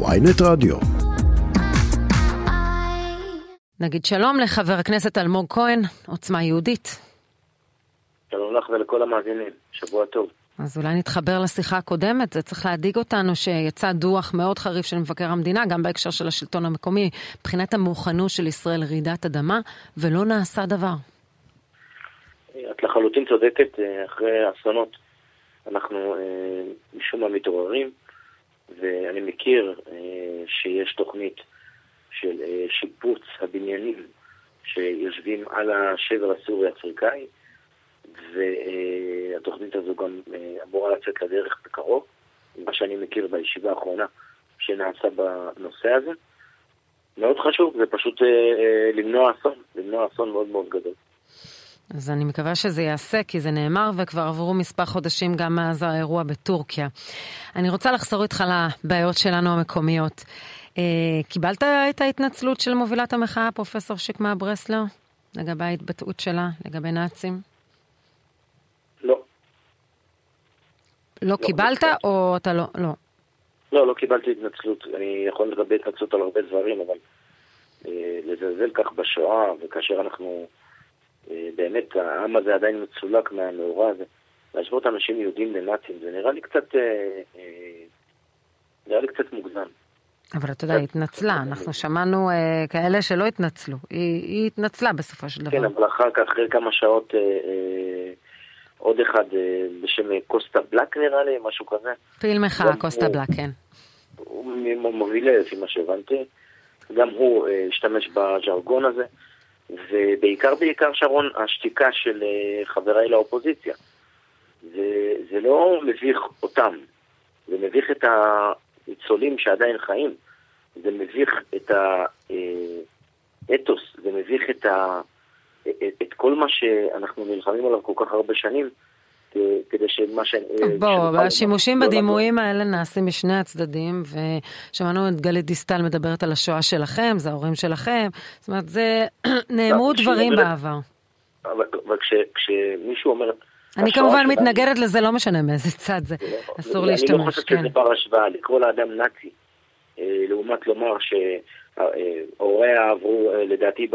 ויינט רדיו. נגיד שלום לחבר הכנסת אלמוג כהן, עוצמה יהודית. שלום לך ולכל המאזינים, שבוע טוב. אז אולי נתחבר לשיחה הקודמת, זה צריך להדאיג אותנו שיצא דוח מאוד חריף של מבקר המדינה, גם בהקשר של השלטון המקומי, מבחינת המוכנות של ישראל לרעידת אדמה, ולא נעשה דבר. את לחלוטין צודקת, אה, אחרי אסונות אנחנו אה, משום מה מתעוררים, ואני מכיר אה, שיש תוכנית של שיפוץ הבניינים שיושבים על השבר הסורי-אפריקאי, והתוכנית הזו גם אמורה לצאת לדרך בקרוב, מה שאני מכיר בישיבה האחרונה שנעשה בנושא הזה. מאוד חשוב, זה פשוט למנוע אסון, למנוע אסון מאוד מאוד גדול. אז אני מקווה שזה ייעשה, כי זה נאמר וכבר עברו מספר חודשים גם מאז האירוע בטורקיה. אני רוצה לחזור איתך לבעיות שלנו המקומיות. אה, קיבלת את ההתנצלות של מובילת המחאה, פרופסור שקמה ברסלר, לגבי ההתבטאות שלה, לגבי נאצים? לא. לא, לא קיבלת לא. או אתה לא? לא. לא, לא קיבלתי התנצלות. אני יכול לדבר התנצלות על הרבה דברים, אבל אה, לזלזל כך בשואה, וכאשר אנחנו... אה, באמת העם הזה עדיין מצולק מהמאורע הזה. להשוות אנשים יהודים לנאצים, זה נראה לי קצת, אה, אה, נראה לי קצת מוגזם. אבל אתה יודע, היא התנצלה, אנחנו שמענו אה, כאלה שלא התנצלו, היא, היא התנצלה בסופו של דבר. כן, אבל אחר כך, אחרי כמה שעות, אה, אה, עוד אחד אה, בשם קוסטה בלק נראה לי, משהו כזה. פעיל מחאה, קוסטה בלק, כן. הוא מוביל לפי מה שהבנתי, גם הוא אה, השתמש בז'רגון הזה. ובעיקר בעיקר שרון, השתיקה של אה, חבריי לאופוזיציה. זה, זה לא מביך אותם, זה מביך את הניצולים שעדיין חיים, זה מביך את האתוס, זה מביך את, ה, את, את כל מה שאנחנו נלחמים עליו כל כך הרבה שנים. כדי שמה ש... בוא, השימושים לא בדימויים האלה נעשים משני הצדדים, ושמענו את גלית דיסטל מדברת על השואה שלכם, זה ההורים שלכם, זאת אומרת, זה נאמרו דברים בעבר. אבל כשמישהו אומר... אני כמובן מתנגדת לזה, לא משנה מאיזה צד זה, לא- אסור להשתמש. אני לא חושב שזה בר השוואה, לקרוא לאדם נאצי, אה, לעומת לומר שהוריה עברו, אה, לדעתי,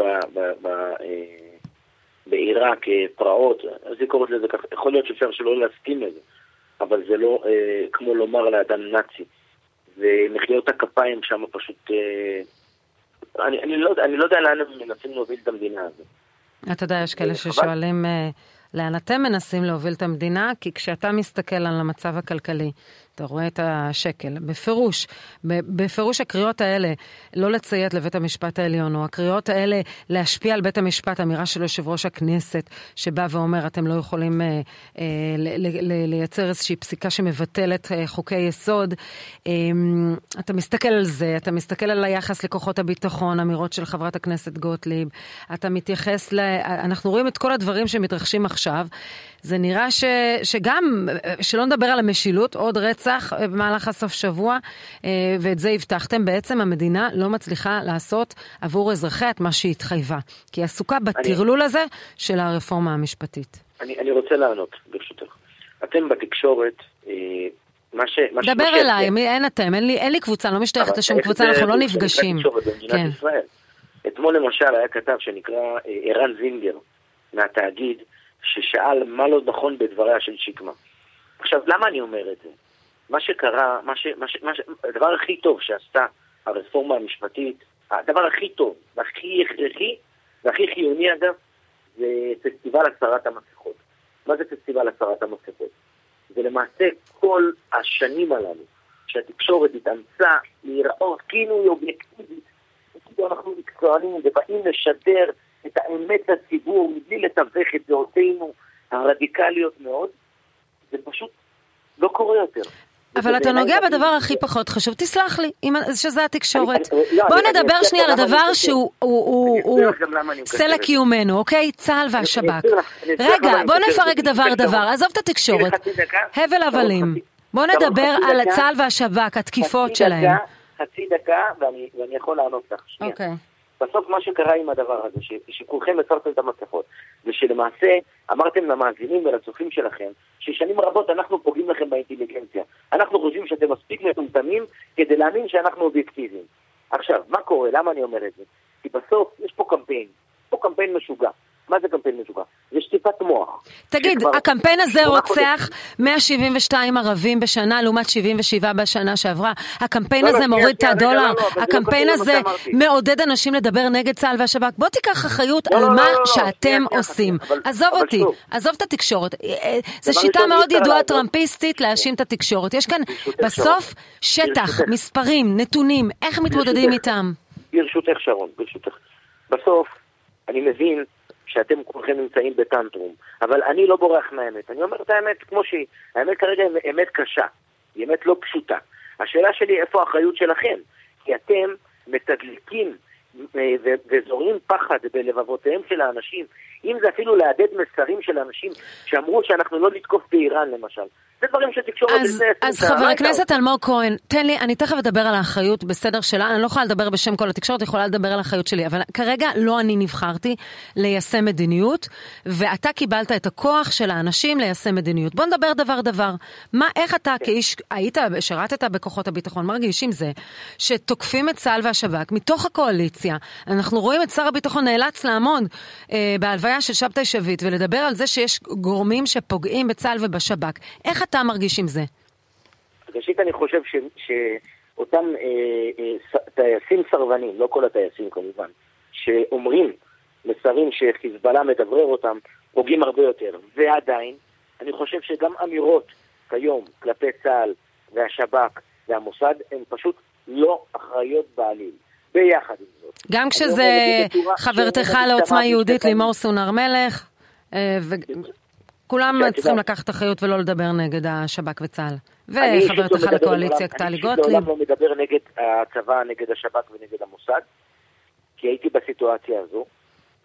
בעיראק אה, פרעות, אז היא קוראת לזה ככה, יכול להיות שאפשר שלא להסכים לזה, אבל זה לא אה, כמו לומר לאדם נאצי. ומחיאות הכפיים שם פשוט... אה, אני, אני, לא, אני לא יודע לאן הם מנסים להוביל את המדינה הזאת. אתה יודע, יש כאלה אה, ששואלים אה, לאן אתם מנסים להוביל את המדינה, כי כשאתה מסתכל על המצב הכלכלי, אתה רואה את השקל. בפירוש, בפירוש הקריאות האלה לא לציית לבית המשפט העליון, או הקריאות האלה להשפיע על בית המשפט, אמירה של יושב ראש הכנסת, שבא ואומר, אתם לא יכולים אה, אה, לייצר איזושהי פסיקה שמבטלת אה, חוקי יסוד. אה, אתה מסתכל על זה, אתה מסתכל על היחס לכוחות הביטחון, אמירות של חברת הכנסת גוטליב, אתה מתייחס ל... אנחנו רואים את כל הדברים שמתרחשים עכשיו. זה נראה ש, שגם, שלא נדבר על המשילות, עוד רצח במהלך הסוף שבוע, אה, ואת זה הבטחתם, בעצם המדינה לא מצליחה לעשות עבור אזרחיה את מה שהיא התחייבה. כי היא עסוקה בטרלול אני... הזה של הרפורמה המשפטית. אני, אני רוצה לענות, ברשותך. אתם בתקשורת, אה, מה ש... דבר מה אליי, מי, אין אתם, אין לי, אין לי קבוצה, לא משתייכת לשום קבוצה, אנחנו לא נפגשים. כן. אתמול למשל היה כתב שנקרא אה, ערן זינגר מהתאגיד, ששאל מה לא נכון בדבריה של שקמה. עכשיו, למה אני אומר את זה? מה שקרה, מה ש, מה ש, מה ש, הדבר הכי טוב שעשתה הרפורמה המשפטית, הדבר הכי טוב והכי הכרחי והכי חיוני אגב, זה פסטיבל הסרת המסכות. מה זה פסטיבל הסרת המסכות? זה למעשה כל השנים הללו שהתקשורת התאמצה להיראות כאילו היא אובייקטיבית, כאילו אנחנו מקצוענים ובאים לשדר את האמת לציבור מבלי לתווך את דעותינו הרדיקליות מאוד, זה פשוט לא קורה יותר. אבל אתה נוגע בדבר הכי פחות חשוב, תסלח לי, שזה התקשורת. לא, בוא נדבר שנייה על הדבר שהוא סלע קיומנו, אוקיי? צה"ל והשב"כ. רגע, בוא נפרק דבר דבר, עזוב את התקשורת. הבל הבלים. בוא נדבר על צה"ל והשב"כ, התקיפות שלהם. חצי דקה, ואני יכול לענות לך. אוקיי. בסוף מה שקרה עם הדבר הזה, ש, שכולכם הסרתם את המסכות, זה שלמעשה אמרתם למאזינים ולצופים שלכם, ששנים רבות אנחנו פוגעים לכם באינטליגנציה. אנחנו חושבים שאתם מספיק מטומטמים כדי להאמין שאנחנו אובייקטיביים. עכשיו, מה קורה? למה אני אומר את זה? כי בסוף יש פה קמפיין, יש פה קמפיין משוגע. מה זה קמפיין משוגע? זה שטיפת מוח. תגיד, שכבר- הקמפיין הזה רוצח חודשים. 172 ערבים בשנה לעומת 77 בשנה שעברה. הקמפיין לא, לא, הזה שנייה, מוריד את הדולר. לא, לא, לא הקמפיין קשור הזה. מעודד אנשים לדבר נגד צה"ל והשב"כ. בוא תיקח אחריות לא, על לא, לא, מה לא, לא, שאתם שנייה, עושים. אבל- עזוב אבל אותי, שוב. עזוב את התקשורת. אה, אה, זו שיטה מאוד ידועה. טראמפיסטית להאשים את התקשורת. יש כאן בסוף. שטח. מספרים, נתונים, איך מתמודדים. איתם. ברשותך שרון, ברשותך. בסוף, אני מבין שאתם כולכם נמצאים בטנטרום, אבל אני לא בורח מהאמת. אני אומר את האמת כמו שהיא. האמת כרגע היא אמת קשה, היא אמת לא פשוטה. השאלה שלי, איפה האחריות שלכם? כי אתם מתדלקים אה, וזורים פחד בלבבותיהם של האנשים, אם זה אפילו להדהד מסרים של אנשים שאמרו שאנחנו לא נתקוף באיראן למשל. זה דברים שתקשורת אז, לפני אז חבר הייתה הכנסת אלמוג כהן, תן לי, אני תכף אדבר על האחריות בסדר שלה, אני לא יכולה לדבר בשם כל התקשורת, יכולה לדבר על האחריות שלי, אבל כרגע לא אני נבחרתי ליישם מדיניות, ואתה קיבלת את הכוח של האנשים ליישם מדיניות. בוא נדבר דבר דבר. מה, איך אתה כאיש, היית, שירתת בכוחות הביטחון, מרגיש עם זה, שתוקפים את צה"ל והשב"כ מתוך הקואליציה, אנחנו רואים את שר הביטחון נאלץ לעמוד אה, בהלוויה של שבתאי שביט ולדבר על זה שיש גורמים שפוגעים בצה"ל ובשב"כ. איך אתה מרגיש עם זה? ראשית אני חושב ש, שאותם אה, אה, טייסים סרבנים, לא כל הטייסים כמובן, שאומרים מסרים שחיזבאללה מדברר אותם, פוגעים הרבה יותר. ועדיין, אני חושב שגם אמירות כיום כלפי צה"ל והשב"כ והמוסד הן פשוט לא אחראיות בעליל. ביחד עם זאת. גם כשזה חברתך לעוצמה יהודית, לימור סונר מלך, אה, וכולם שאת צריכים לקחת אחריות ולא לדבר נגד השב"כ וצה"ל. וחברתך לקואליציה, טלי אני אישית גוטליב. לא מדבר נגד הצבא, נגד השב"כ ונגד המוסד, כי הייתי בסיטואציה הזו,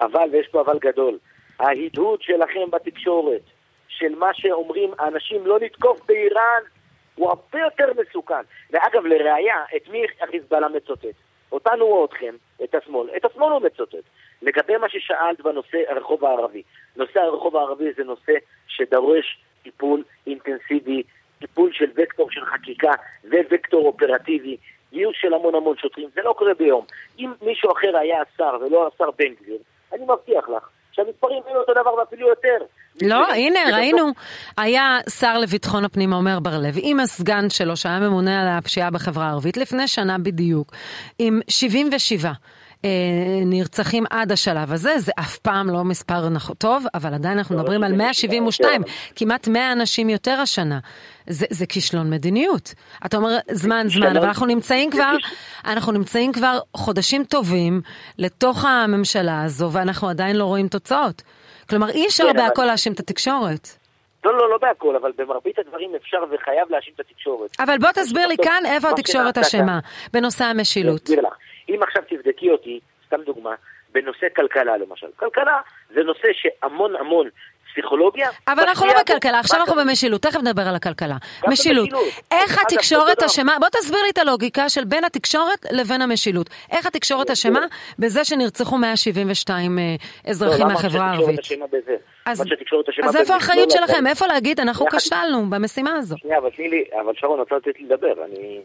אבל, ויש פה אבל גדול, ההדהוד שלכם בתקשורת, של מה שאומרים האנשים לא לתקוף באיראן, הוא הרבה יותר מסוכן. ואגב, לראיה, את מי החיזבאללה מצוטט? אותנו או אתכם, את השמאל. את השמאל הוא מצוטט. לגבי מה ששאלת בנושא הרחוב הערבי. נושא הרחוב הערבי זה נושא שדורש טיפול אינטנסיבי, טיפול של וקטור של חקיקה ווקטור אופרטיבי, גיוס של המון המון שוטרים, זה לא קורה ביום. אם מישהו אחר היה השר ולא השר בן גביר, אני מבטיח לך שהמספרים היו אותו דבר ואפילו יותר. לא, הנה, ראינו, היה שר לביטחון הפנים עומר בר-לב, עם הסגן שלו, שהיה ממונה על הפשיעה בחברה הערבית, לפני שנה בדיוק, עם 77. אה, נרצחים עד השלב הזה, זה אף פעם לא מספר נכ- טוב, אבל עדיין אנחנו לא, מדברים על 172, יותר. כמעט 100 אנשים יותר השנה. זה, זה כישלון מדיניות. אתה אומר זמן זמן, אבל אנחנו נמצאים כבר, אנחנו נמצאים כבר חודשים טובים לתוך הממשלה הזו, ואנחנו עדיין לא רואים תוצאות. כלומר, אי אפשר כן, בהכל להאשים את התקשורת. לא, לא, לא בהכל, אבל במרבית הדברים אפשר וחייב להאשים את התקשורת. אבל בוא תסביר לי כאן איפה התקשורת אשמה, בנושא אני המשילות. אסביר לך. אם עכשיו תבדקי אותי, סתם דוגמה, בנושא כלכלה למשל. כלכלה זה נושא שהמון המון פסיכולוגיה. אבל אנחנו לא. בכלכלה, עכשיו אנחנו במשילות, תכף נדבר על הכלכלה. משילות. איך התקשורת. אשמה, בוא תסביר לי את הלוגיקה של בין התקשורת לבין המשילות. איך התקשורת אשמה בזה שנרצחו 172 אה, אזרחים לא, מהחברה הערבית? אז איפה האחריות לא שלכם? איפה להגיד, אנחנו כשלנו במשימה הזו? שנייה, אבל שרון, רוצה לתת לי לדבר. אני,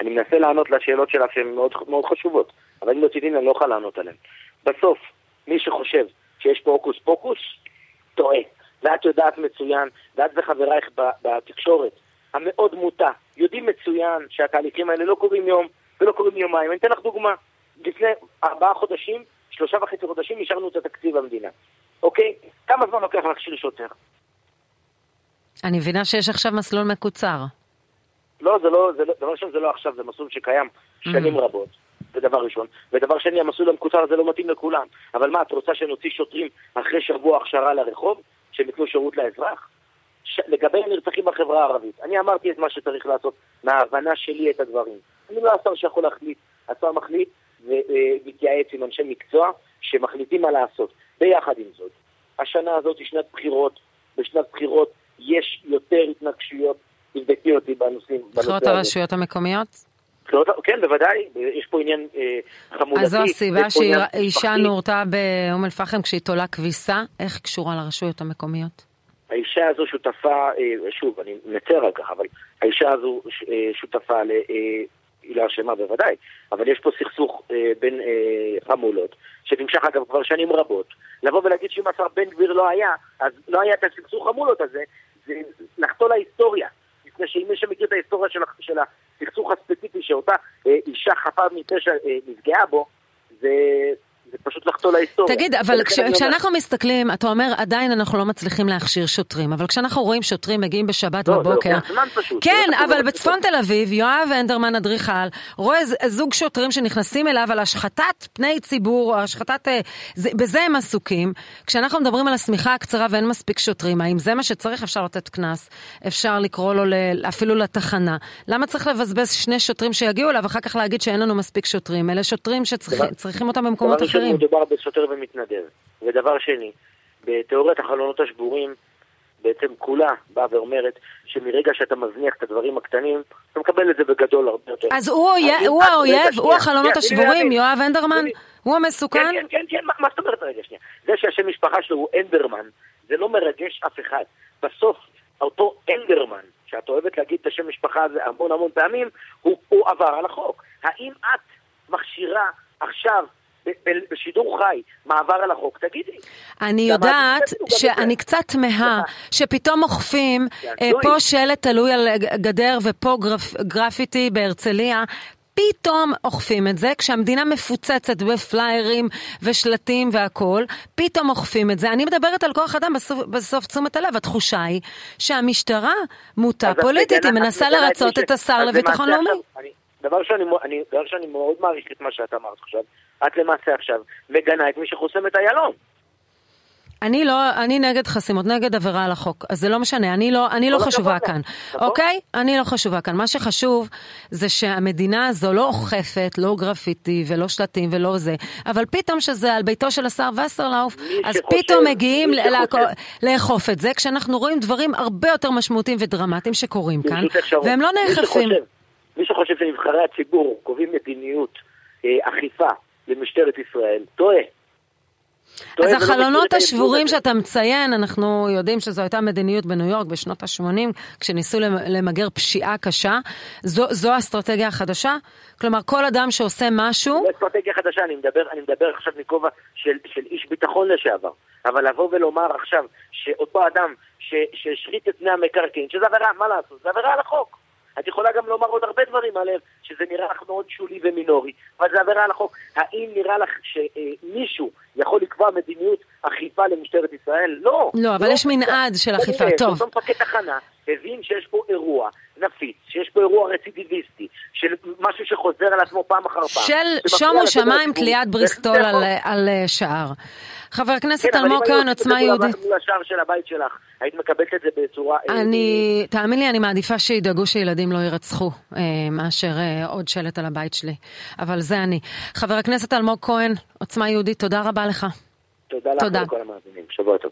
אני מנסה לענות לשאלות שלך שהן מאוד, מאוד חשובות, אבל אם לא תדעי, אני לא אוכל לענות עליהן. בסוף, מי שחושב שיש פה הוקוס פוקוס, טועה. ואת יודעת מצוין, ואת וחברייך בתקשורת המאוד מוטה, יודעים מצוין שהתהליכים האלה לא קורים יום ולא קורים יומיים. אני אתן לך דוגמה. לפני ארבעה חודשים, שלושה וחצי חודשים, אישרנו את התקציב המדינה. אוקיי? כמה זמן לוקח להכשיר שוטר? אני מבינה שיש עכשיו מסלול מקוצר. לא, זה לא, זה לא, דבר ראשון זה לא עכשיו, זה מסלול שקיים שנים Mhm. רבות, זה דבר ראשון. ודבר שני, המסלול המקוצר הזה לא מתאים לכולם. אבל מה, את רוצה שנוציא שוטרים אחרי שבוע הכשרה לרחוב, שהם ייתנו שירות לאזרח? ש... לגבי הנרצחים בחברה הערבית, אני אמרתי את מה שצריך לעשות, מההבנה שלי את הדברים. אני לא השר שיכול להחליט, השר מחליט ומתייעץ עם אנשי מקצוע שמחליטים מה לעשות. ביחד עם זאת, השנה הזאת היא שנת בחירות, בשנת בחירות יש יותר התנגשויות, תבדקי אותי בנושאים, בחירות. הרשויות המקומיות? כן, בוודאי, יש פה עניין אה, חמולתי. אז זו הסיבה שאישה נורתה באום אל-פחם כשהיא תולה כביסה, איך קשורה לרשויות המקומיות? האישה הזו שותפה, אה, שוב, אני מצר על כך, אבל האישה הזו אה, שותפה ל... היא לא אשמה בוודאי, אבל יש פה סכסוך בין חמולות, שנמשך אגב כבר שנים רבות. לבוא ולהגיד שאם השר בן גביר לא היה, אז לא היה את הסכסוך חמולות הזה, זה לחטוא להיסטוריה. מפני שאם מי שמכיר את ההיסטוריה של, של הסכסוך הספציפי שאותה אה, אישה חפה מפשע אה, נפגעה בו, זה זה פשוט לחטוא להיסטוריה. תגיד, אבל כש, כשאנחנו מסתכלים, אתה אומר, עדיין אנחנו לא מצליחים להכשיר שוטרים, אבל כשאנחנו רואים שוטרים מגיעים בשבת לא, בבוקר... זה לוקח זמן פשוט. כן, אבל בצפון תל אביב, יואב הנדרמן אדריכל, רואה זוג שוטרים שנכנסים אליו על השחתת פני ציבור, או השחתת... אה, זה, בזה הם עסוקים. כשאנחנו מדברים על השמיכה הקצרה ואין מספיק שוטרים, האם זה מה שצריך? אפשר לתת קנס, אפשר לקרוא לו אפילו לתחנה. למה צריך לבזבז שני שוטרים שיגיעו אליו, אחר כך להגיד שאין לנו מספיק שוטרים? אלה שוטרים שצריכים אותם במקומות אחרים. אחרים. מדובר בשוטר ומתנדב. ודבר שני, בתיאוריית החלונות השבורים, בעצם כולה באה ואומרת שמרגע שאתה מזניח את הדברים הקטנים, אתה מקבל את זה בגדול הרבה יותר. אז הוא האויב, הוא החלונות השבורים, יואב אנדרמן? הוא המסוכן? כן, כן, כן, כן, מה זאת אומרת רגע שנייה? זה שהשם משפחה שלו הוא אנדרמן, זה לא מרגש אף אחד. בסוף, אותו אנדרמן, שאת אוהבת להגיד את השם משפחה הזה המון המון פעמים, הוא עבר על החוק. האם את מכשירה עכשיו בשידור חי, מעבר על החוק, תגידי. אני יודעת שאני קצת תמהה שפתאום אוכפים אה, פה שלט תלוי על גדר ופה גרפיטי בהרצליה. פתאום אוכפים את זה, כשהמדינה מפוצצת בפליירים ושלטים והכול, פתאום אוכפים את זה. אני מדברת על כוח אדם בסוף, בסוף תשומת הלב. התחושה היא שהמשטרה מוטה פוליטית, היא מנסה לרצות את השר לביטחון לאומי. דבר שאני, אני, דבר שאני מאוד מעריך את מה שאת אמרת עכשיו, את למעשה עכשיו מגנה את מי שחוסם את איילון. אני לא, אני נגד חסימות, נגד עבירה על החוק, אז זה לא משנה, אני לא, אני לא חשובה כאן, נכון. אוקיי? אני לא חשובה כאן. מה שחשוב זה שהמדינה הזו לא אוכפת, לא גרפיטי ולא שלטים ולא זה, אבל פתאום שזה על ביתו של השר וסרלאוף, אז שחושב, פתאום מגיעים לאכוף את זה, כשאנחנו רואים דברים הרבה יותר משמעותיים ודרמטיים שקורים כאן, והם לא נאכפים. מי שחושב שנבחרי הציבור קובעים מדיניות אה, אכיפה למשטרת ישראל, טועה. אז החלונות השבורים שאתה מציין, אנחנו יודעים שזו הייתה מדיניות בניו יורק בשנות ה-80, כשניסו למגר פשיעה קשה. זו, זו האסטרטגיה החדשה? כלומר, כל אדם שעושה משהו... זו אסטרטגיה חדשה, אני מדבר, אני מדבר עכשיו מכובע של, של איש ביטחון לשעבר. אבל לבוא ולומר עכשיו שאותו אדם שהשחית את פני המקרקעין, שזה עבירה, מה לעשות? זה עבירה על החוק. את יכולה גם לומר עוד הרבה דברים עליהם, שזה נראה לך מאוד שולי ומינורי, אבל זה עבירה על החוק. האם נראה לך שמישהו יכול לקבוע מדיניות אכיפה למשטרת ישראל? לא. לא, אבל לא. יש מנעד של אכיפה, טוב. אותו מפקד תחנה הבין שיש פה אירוע נפיץ, שיש פה אירוע רצידיביסטי, של משהו שחוזר על עצמו פעם אחר פעם. של שומו שמיים תליית בריסטול על, על שער. חבר הכנסת אלמוג כהן, עוצמה יהודית. כן, אבל אם היו לשער של הבית שלך, היית מקבלת את זה בצורה... אה, אני, תאמין לי, אני מעדיפה שידאגו שילדים לא יירצחו, אה, מאשר אה, עוד שלט על הבית שלי. אבל זה אני. חבר הכנסת אלמוג כהן, עוצמה יהודית, תודה רבה לך. תודה לך ולכל המאזינים. שבוע טוב.